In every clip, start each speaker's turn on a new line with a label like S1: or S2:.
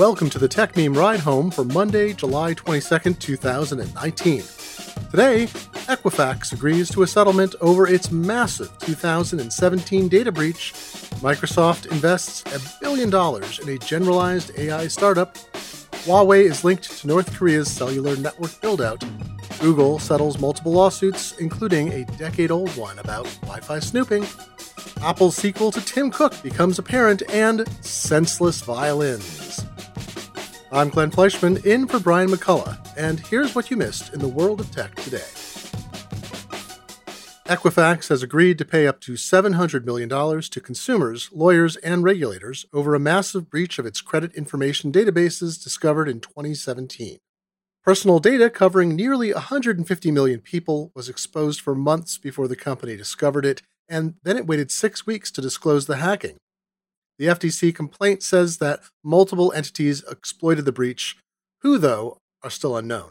S1: Welcome to the Techmeme Ride Home for Monday, July 22nd, 2019. Today, Equifax agrees to a settlement over its massive 2017 data breach. Microsoft invests a billion dollars in a generalized AI startup. Huawei is linked to North Korea's cellular network buildout. Google settles multiple lawsuits, including a decade old one about Wi Fi snooping. Apple's sequel to Tim Cook becomes apparent, and senseless violins. I'm Glenn Fleishman, in for Brian McCullough, and here's what you missed in the world of tech today. Equifax has agreed to pay up to $700 million to consumers, lawyers, and regulators over a massive breach of its credit information databases discovered in 2017. Personal data covering nearly 150 million people was exposed for months before the company discovered it, and then it waited six weeks to disclose the hacking. The FTC complaint says that multiple entities exploited the breach, who, though, are still unknown.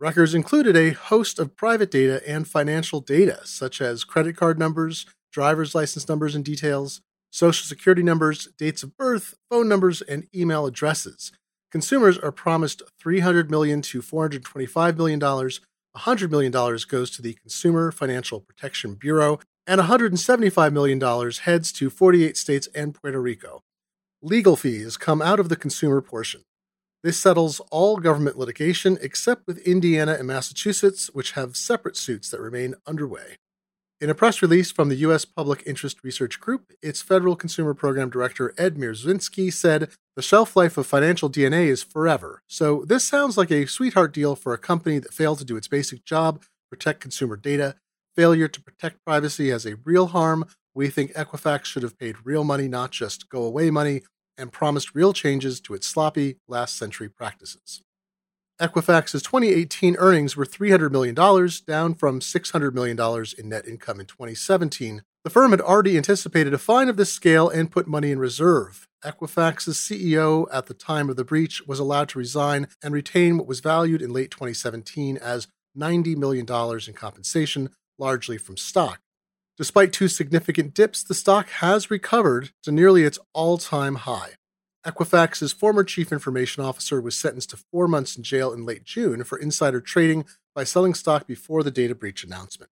S1: Records included a host of private data and financial data, such as credit card numbers, driver's license numbers and details, social security numbers, dates of birth, phone numbers, and email addresses. Consumers are promised 300 million to $425 million. $100 million goes to the Consumer Financial Protection Bureau, and $175 million heads to 48 states and Puerto Rico. Legal fees come out of the consumer portion. This settles all government litigation except with Indiana and Massachusetts, which have separate suits that remain underway. In a press release from the U.S. Public Interest Research Group, its Federal Consumer Program Director Ed Mierzwinski said, The shelf life of financial DNA is forever, so this sounds like a sweetheart deal for a company that failed to do its basic job, protect consumer data, failure to protect privacy as a real harm, we think Equifax should have paid real money, not just go away money, and promised real changes to its sloppy last century practices. Equifax's 2018 earnings were $300 million, down from $600 million in net income in 2017. The firm had already anticipated a fine of this scale and put money in reserve. Equifax's CEO at the time of the breach was allowed to resign and retain what was valued in late 2017 as $90 million in compensation, largely from stock. Despite two significant dips, the stock has recovered to nearly its all time high. Equifax's former chief information officer was sentenced to four months in jail in late June for insider trading by selling stock before the data breach announcement.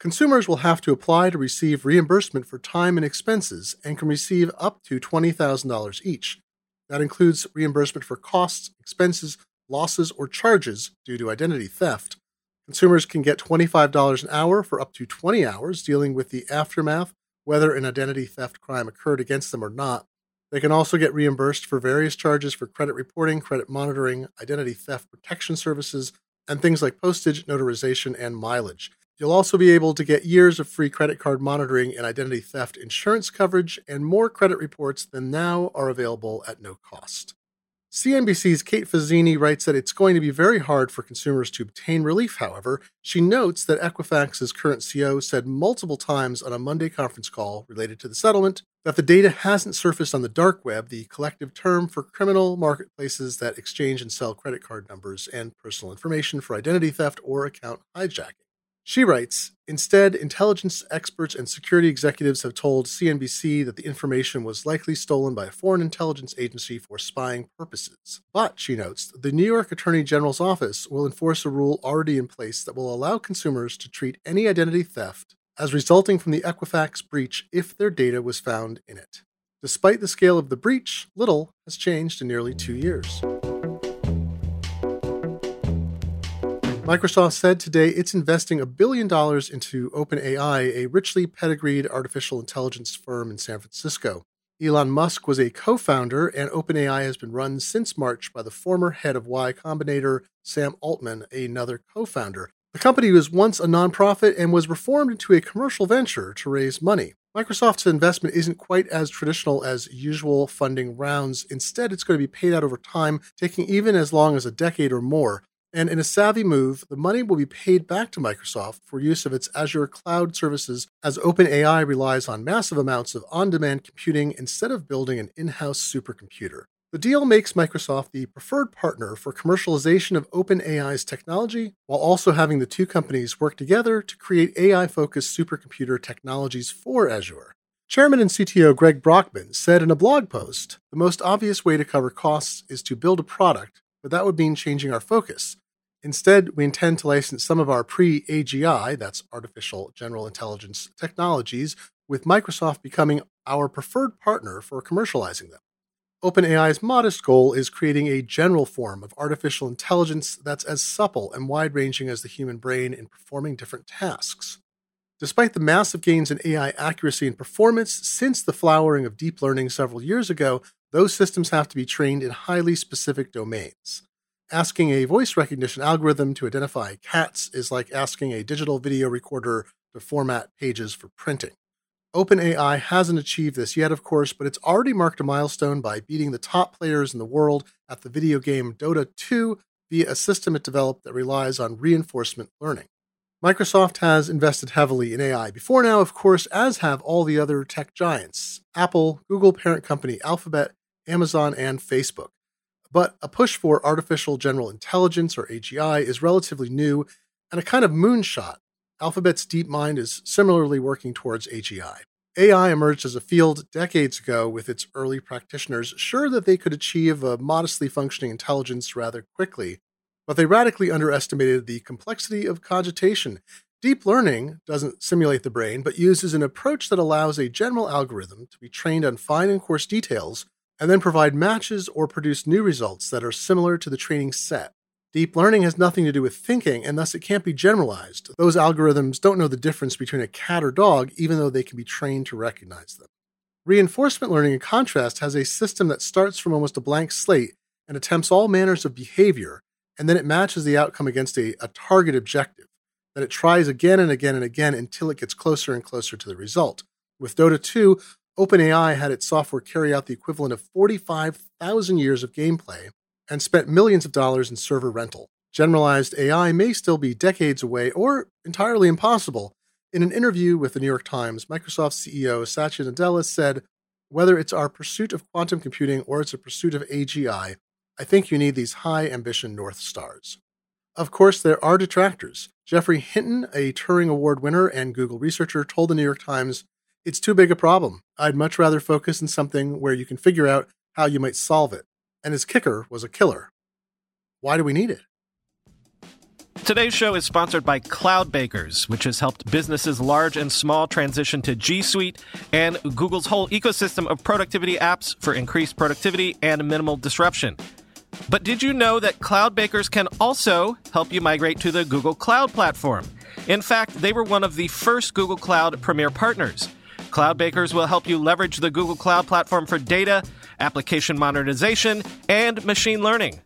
S1: Consumers will have to apply to receive reimbursement for time and expenses and can receive up to $20,000 each. That includes reimbursement for costs, expenses, losses, or charges due to identity theft, Consumers can get $25 an hour for up to 20 hours dealing with the aftermath, whether an identity theft crime occurred against them or not. They can also get reimbursed for various charges for credit reporting, credit monitoring, identity theft protection services, and things like postage, notarization, and mileage. You'll also be able to get years of free credit card monitoring and identity theft insurance coverage, and more credit reports than now are available at no cost. CNBC's Kate Fazzini writes that it's going to be very hard for consumers to obtain relief, however. She notes that Equifax's current CEO said multiple times on a Monday conference call related to the settlement that the data hasn't surfaced on the dark web, the collective term for criminal marketplaces that exchange and sell credit card numbers and personal information for identity theft or account hijacking. She writes Instead, intelligence experts and security executives have told CNBC that the information was likely stolen by a foreign intelligence agency for spying purposes. But, she notes, the New York Attorney General's office will enforce a rule already in place that will allow consumers to treat any identity theft as resulting from the Equifax breach if their data was found in it. Despite the scale of the breach, little has changed in nearly two years. Microsoft said today it's investing a billion dollars into OpenAI, a richly pedigreed artificial intelligence firm in San Francisco. Elon Musk was a co founder, and OpenAI has been run since March by the former head of Y Combinator, Sam Altman, another co founder. The company was once a nonprofit and was reformed into a commercial venture to raise money. Microsoft's investment isn't quite as traditional as usual funding rounds. Instead, it's going to be paid out over time, taking even as long as a decade or more. And in a savvy move, the money will be paid back to Microsoft for use of its Azure cloud services as OpenAI relies on massive amounts of on demand computing instead of building an in house supercomputer. The deal makes Microsoft the preferred partner for commercialization of OpenAI's technology, while also having the two companies work together to create AI focused supercomputer technologies for Azure. Chairman and CTO Greg Brockman said in a blog post the most obvious way to cover costs is to build a product, but that would mean changing our focus. Instead, we intend to license some of our pre AGI, that's artificial general intelligence technologies, with Microsoft becoming our preferred partner for commercializing them. OpenAI's modest goal is creating a general form of artificial intelligence that's as supple and wide ranging as the human brain in performing different tasks. Despite the massive gains in AI accuracy and performance since the flowering of deep learning several years ago, those systems have to be trained in highly specific domains. Asking a voice recognition algorithm to identify cats is like asking a digital video recorder to format pages for printing. OpenAI hasn't achieved this yet, of course, but it's already marked a milestone by beating the top players in the world at the video game Dota 2 via a system it developed that relies on reinforcement learning. Microsoft has invested heavily in AI before now, of course, as have all the other tech giants Apple, Google parent company Alphabet, Amazon, and Facebook. But a push for artificial general intelligence, or AGI, is relatively new and a kind of moonshot. Alphabet's DeepMind is similarly working towards AGI. AI emerged as a field decades ago with its early practitioners sure that they could achieve a modestly functioning intelligence rather quickly, but they radically underestimated the complexity of cogitation. Deep learning doesn't simulate the brain, but uses an approach that allows a general algorithm to be trained on fine and coarse details and then provide matches or produce new results that are similar to the training set. Deep learning has nothing to do with thinking, and thus it can't be generalized. Those algorithms don't know the difference between a cat or dog, even though they can be trained to recognize them. Reinforcement learning, in contrast, has a system that starts from almost a blank slate and attempts all manners of behavior and then it matches the outcome against a, a target objective. Then it tries again and again and again until it gets closer and closer to the result. With Dota 2, OpenAI had its software carry out the equivalent of 45,000 years of gameplay and spent millions of dollars in server rental. Generalized AI may still be decades away or entirely impossible. In an interview with the New York Times, Microsoft CEO Satya Nadella said, Whether it's our pursuit of quantum computing or it's a pursuit of AGI, I think you need these high ambition North Stars. Of course, there are detractors. Geoffrey Hinton, a Turing Award winner and Google researcher, told the New York Times, It's too big a problem. I'd much rather focus on something where you can figure out how you might solve it. And his kicker was a killer. Why do we need it?
S2: Today's show is sponsored by Cloudbakers, which has helped businesses large and small transition to G Suite and Google's whole ecosystem of productivity apps for increased productivity and minimal disruption. But did you know that Cloudbakers can also help you migrate to the Google Cloud platform? In fact, they were one of the first Google Cloud Premier partners. Cloudbakers will help you leverage the Google Cloud platform for data, application modernization, and machine learning.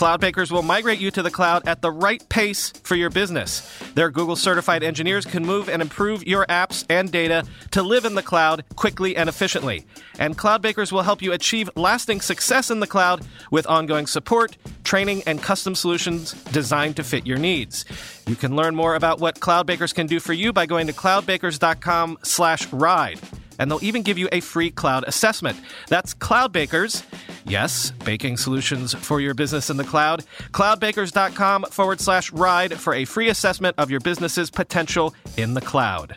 S2: Cloudbakers will migrate you to the cloud at the right pace for your business. Their Google certified engineers can move and improve your apps and data to live in the cloud quickly and efficiently. And Cloudbakers will help you achieve lasting success in the cloud with ongoing support, training, and custom solutions designed to fit your needs. You can learn more about what Cloudbakers can do for you by going to cloudbakers.com/ride and they'll even give you a free cloud assessment. That's Cloudbakers. Yes, baking solutions for your business in the cloud. Cloudbakers.com forward slash ride for a free assessment of your business's potential in the cloud.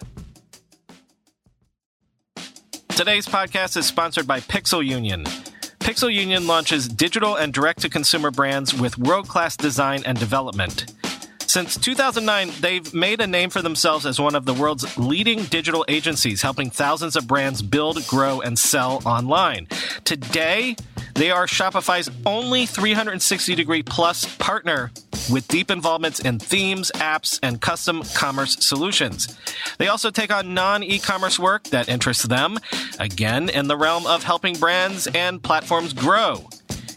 S2: Today's podcast is sponsored by Pixel Union. Pixel Union launches digital and direct to consumer brands with world class design and development. Since 2009, they've made a name for themselves as one of the world's leading digital agencies, helping thousands of brands build, grow, and sell online. Today, they are Shopify's only 360 degree plus partner with deep involvements in themes, apps, and custom commerce solutions. They also take on non e commerce work that interests them, again, in the realm of helping brands and platforms grow.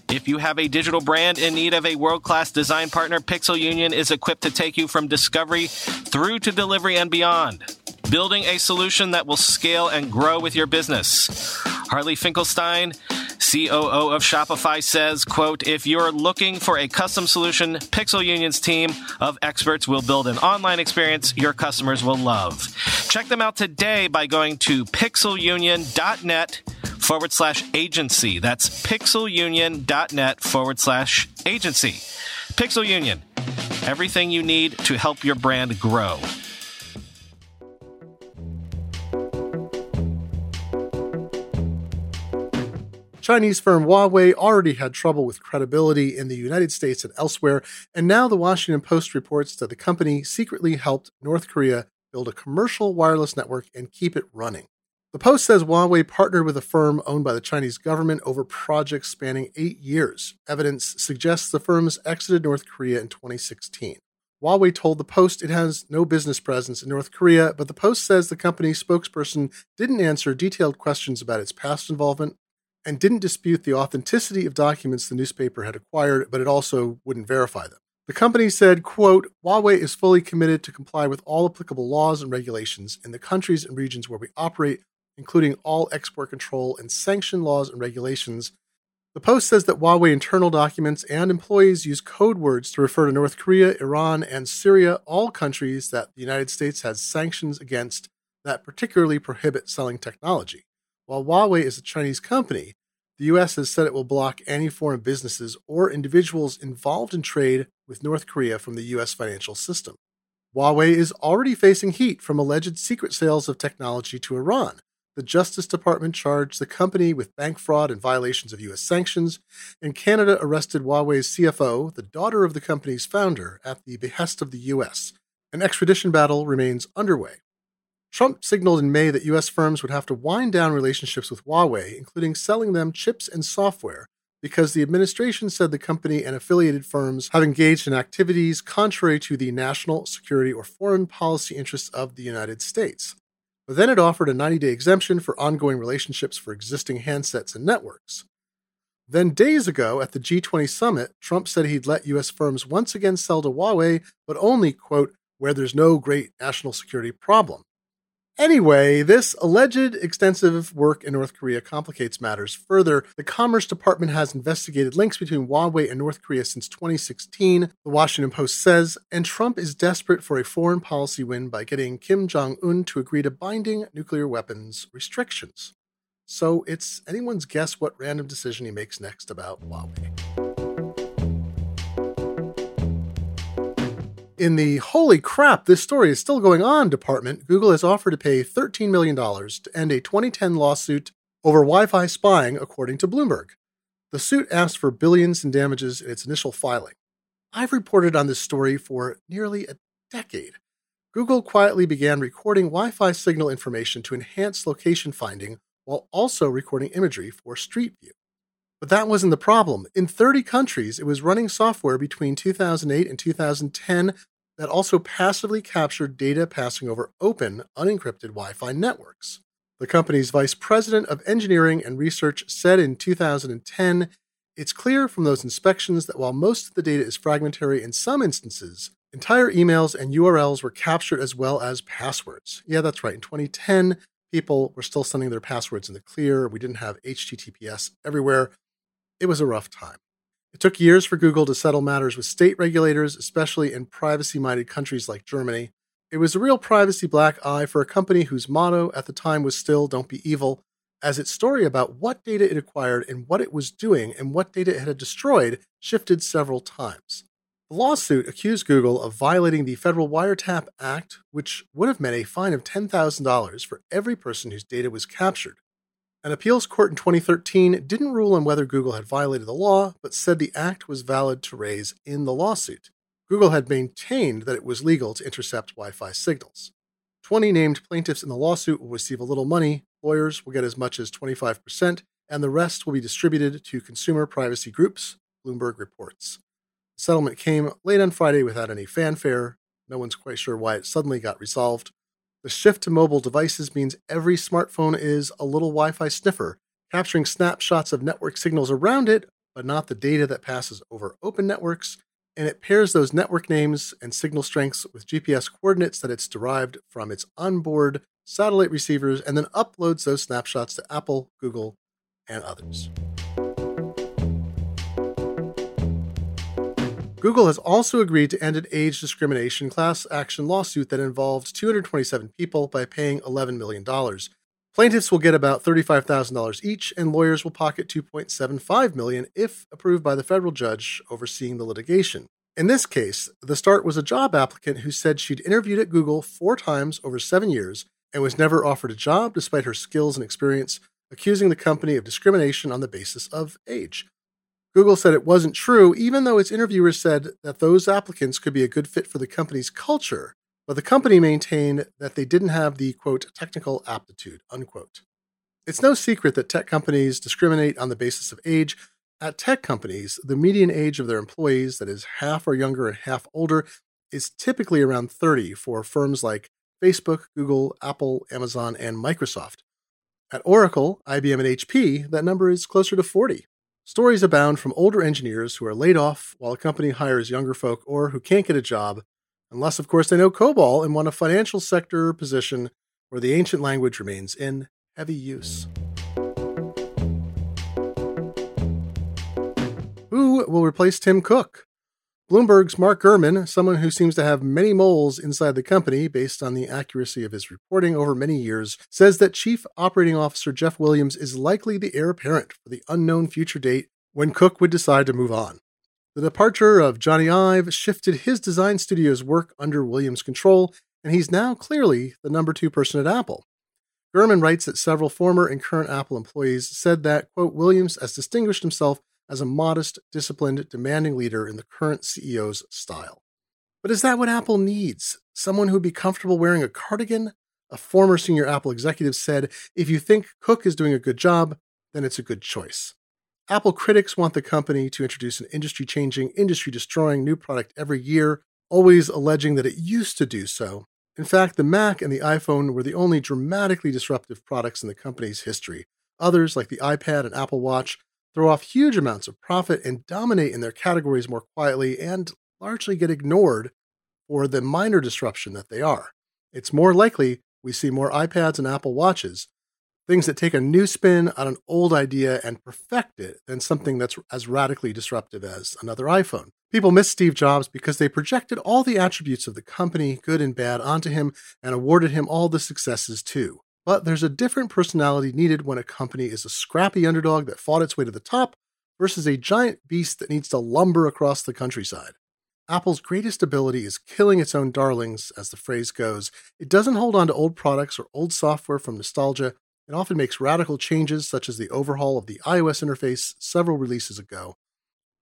S2: If you have a digital brand in need of a world class design partner, Pixel Union is equipped to take you from discovery through to delivery and beyond. Building a solution that will scale and grow with your business. Harley Finkelstein, COO of Shopify says, quote, if you're looking for a custom solution, Pixel Union's team of experts will build an online experience your customers will love. Check them out today by going to pixelunion.net forward slash agency. That's pixelunion.net forward slash agency. Pixel Union, everything you need to help your brand grow.
S1: Chinese firm Huawei already had trouble with credibility in the United States and elsewhere, and now the Washington Post reports that the company secretly helped North Korea build a commercial wireless network and keep it running. The Post says Huawei partnered with a firm owned by the Chinese government over projects spanning eight years. Evidence suggests the firms exited North Korea in 2016. Huawei told the Post it has no business presence in North Korea, but the Post says the company's spokesperson didn't answer detailed questions about its past involvement and didn't dispute the authenticity of documents the newspaper had acquired, but it also wouldn't verify them. The company said, quote, Huawei is fully committed to comply with all applicable laws and regulations in the countries and regions where we operate, including all export control and sanction laws and regulations the Post says that Huawei internal documents and employees use code words to refer to North Korea, Iran, and Syria, all countries that the United States has sanctions against that particularly prohibit selling technology. While Huawei is a Chinese company, the U.S. has said it will block any foreign businesses or individuals involved in trade with North Korea from the U.S. financial system. Huawei is already facing heat from alleged secret sales of technology to Iran, the Justice Department charged the company with bank fraud and violations of U.S. sanctions, and Canada arrested Huawei's CFO, the daughter of the company's founder, at the behest of the U.S. An extradition battle remains underway. Trump signaled in May that U.S. firms would have to wind down relationships with Huawei, including selling them chips and software, because the administration said the company and affiliated firms have engaged in activities contrary to the national security or foreign policy interests of the United States. But then it offered a 90 day exemption for ongoing relationships for existing handsets and networks. Then, days ago at the G20 summit, Trump said he'd let U.S. firms once again sell to Huawei, but only, quote, where there's no great national security problem. Anyway, this alleged extensive work in North Korea complicates matters further. The Commerce Department has investigated links between Huawei and North Korea since 2016, the Washington Post says, and Trump is desperate for a foreign policy win by getting Kim Jong un to agree to binding nuclear weapons restrictions. So it's anyone's guess what random decision he makes next about Huawei. In the holy crap, this story is still going on department, Google has offered to pay $13 million to end a 2010 lawsuit over Wi Fi spying, according to Bloomberg. The suit asked for billions in damages in its initial filing. I've reported on this story for nearly a decade. Google quietly began recording Wi Fi signal information to enhance location finding while also recording imagery for Street View. But that wasn't the problem. In 30 countries, it was running software between 2008 and 2010 that also passively captured data passing over open, unencrypted Wi Fi networks. The company's vice president of engineering and research said in 2010 it's clear from those inspections that while most of the data is fragmentary in some instances, entire emails and URLs were captured as well as passwords. Yeah, that's right. In 2010, people were still sending their passwords in the clear. We didn't have HTTPS everywhere. It was a rough time. It took years for Google to settle matters with state regulators, especially in privacy minded countries like Germany. It was a real privacy black eye for a company whose motto at the time was still Don't Be Evil, as its story about what data it acquired and what it was doing and what data it had destroyed shifted several times. The lawsuit accused Google of violating the Federal Wiretap Act, which would have meant a fine of $10,000 for every person whose data was captured. An appeals court in 2013 didn't rule on whether Google had violated the law, but said the act was valid to raise in the lawsuit. Google had maintained that it was legal to intercept Wi Fi signals. 20 named plaintiffs in the lawsuit will receive a little money, lawyers will get as much as 25%, and the rest will be distributed to consumer privacy groups, Bloomberg reports. The settlement came late on Friday without any fanfare. No one's quite sure why it suddenly got resolved. The shift to mobile devices means every smartphone is a little Wi Fi sniffer, capturing snapshots of network signals around it, but not the data that passes over open networks. And it pairs those network names and signal strengths with GPS coordinates that it's derived from its onboard satellite receivers and then uploads those snapshots to Apple, Google, and others. Google has also agreed to end an age discrimination class action lawsuit that involved 227 people by paying $11 million. Plaintiffs will get about $35,000 each, and lawyers will pocket 2.75 million if approved by the federal judge overseeing the litigation. In this case, the start was a job applicant who said she'd interviewed at Google four times over seven years and was never offered a job despite her skills and experience, accusing the company of discrimination on the basis of age. Google said it wasn't true, even though its interviewers said that those applicants could be a good fit for the company's culture, but the company maintained that they didn't have the quote technical aptitude unquote. It's no secret that tech companies discriminate on the basis of age. At tech companies, the median age of their employees, that is half or younger and half older, is typically around 30 for firms like Facebook, Google, Apple, Amazon, and Microsoft. At Oracle, IBM, and HP, that number is closer to 40. Stories abound from older engineers who are laid off while a company hires younger folk or who can't get a job, unless, of course, they know COBOL and want a financial sector position where the ancient language remains in heavy use. Who will replace Tim Cook? Bloomberg's Mark Gurman, someone who seems to have many moles inside the company based on the accuracy of his reporting over many years, says that Chief Operating Officer Jeff Williams is likely the heir apparent for the unknown future date when Cook would decide to move on. The departure of Jony Ive shifted his design studio's work under Williams' control, and he's now clearly the number two person at Apple. Gurman writes that several former and current Apple employees said that, quote, Williams has distinguished himself as a modest, disciplined, demanding leader in the current CEO's style. But is that what Apple needs? Someone who'd be comfortable wearing a cardigan? A former senior Apple executive said, if you think Cook is doing a good job, then it's a good choice. Apple critics want the company to introduce an industry changing, industry destroying new product every year, always alleging that it used to do so. In fact, the Mac and the iPhone were the only dramatically disruptive products in the company's history. Others, like the iPad and Apple Watch, throw off huge amounts of profit and dominate in their categories more quietly and largely get ignored for the minor disruption that they are. It's more likely we see more iPads and Apple Watches, things that take a new spin on an old idea and perfect it, than something that's as radically disruptive as another iPhone. People miss Steve Jobs because they projected all the attributes of the company, good and bad, onto him and awarded him all the successes too. But there's a different personality needed when a company is a scrappy underdog that fought its way to the top versus a giant beast that needs to lumber across the countryside. Apple's greatest ability is killing its own darlings, as the phrase goes. It doesn't hold on to old products or old software from nostalgia. It often makes radical changes, such as the overhaul of the iOS interface several releases ago.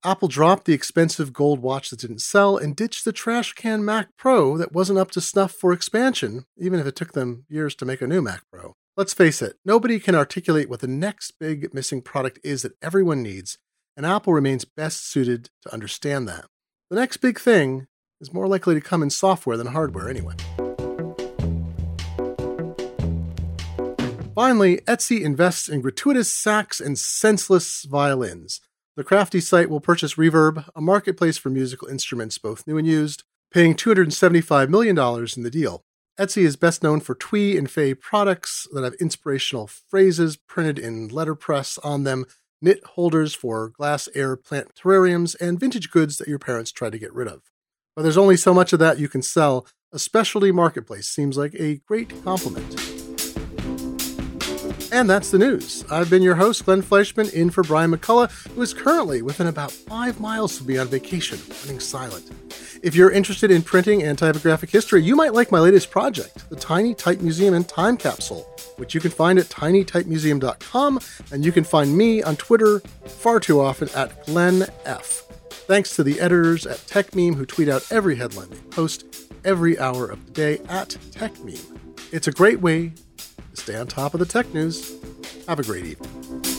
S1: Apple dropped the expensive gold watch that didn't sell and ditched the trash can Mac Pro that wasn't up to snuff for expansion, even if it took them years to make a new Mac Pro. Let's face it, nobody can articulate what the next big missing product is that everyone needs, and Apple remains best suited to understand that. The next big thing is more likely to come in software than hardware anyway. Finally, Etsy invests in gratuitous sacks and senseless violins. The crafty site will purchase Reverb, a marketplace for musical instruments, both new and used, paying $275 million in the deal. Etsy is best known for Twee and Fey products that have inspirational phrases printed in letterpress on them, knit holders for glass air plant terrariums, and vintage goods that your parents try to get rid of. But there's only so much of that you can sell. A specialty marketplace seems like a great complement. And that's the news. I've been your host, Glenn Fleishman, in for Brian McCullough, who is currently within about five miles to be on vacation, running silent. If you're interested in printing and typographic history, you might like my latest project, the Tiny Type Museum and Time Capsule, which you can find at tinytypemuseum.com, and you can find me on Twitter far too often at Glenn F. Thanks to the editors at TechMeme who tweet out every headline they post every hour of the day at TechMeme. It's a great way stay on top of the tech news. Have a great evening.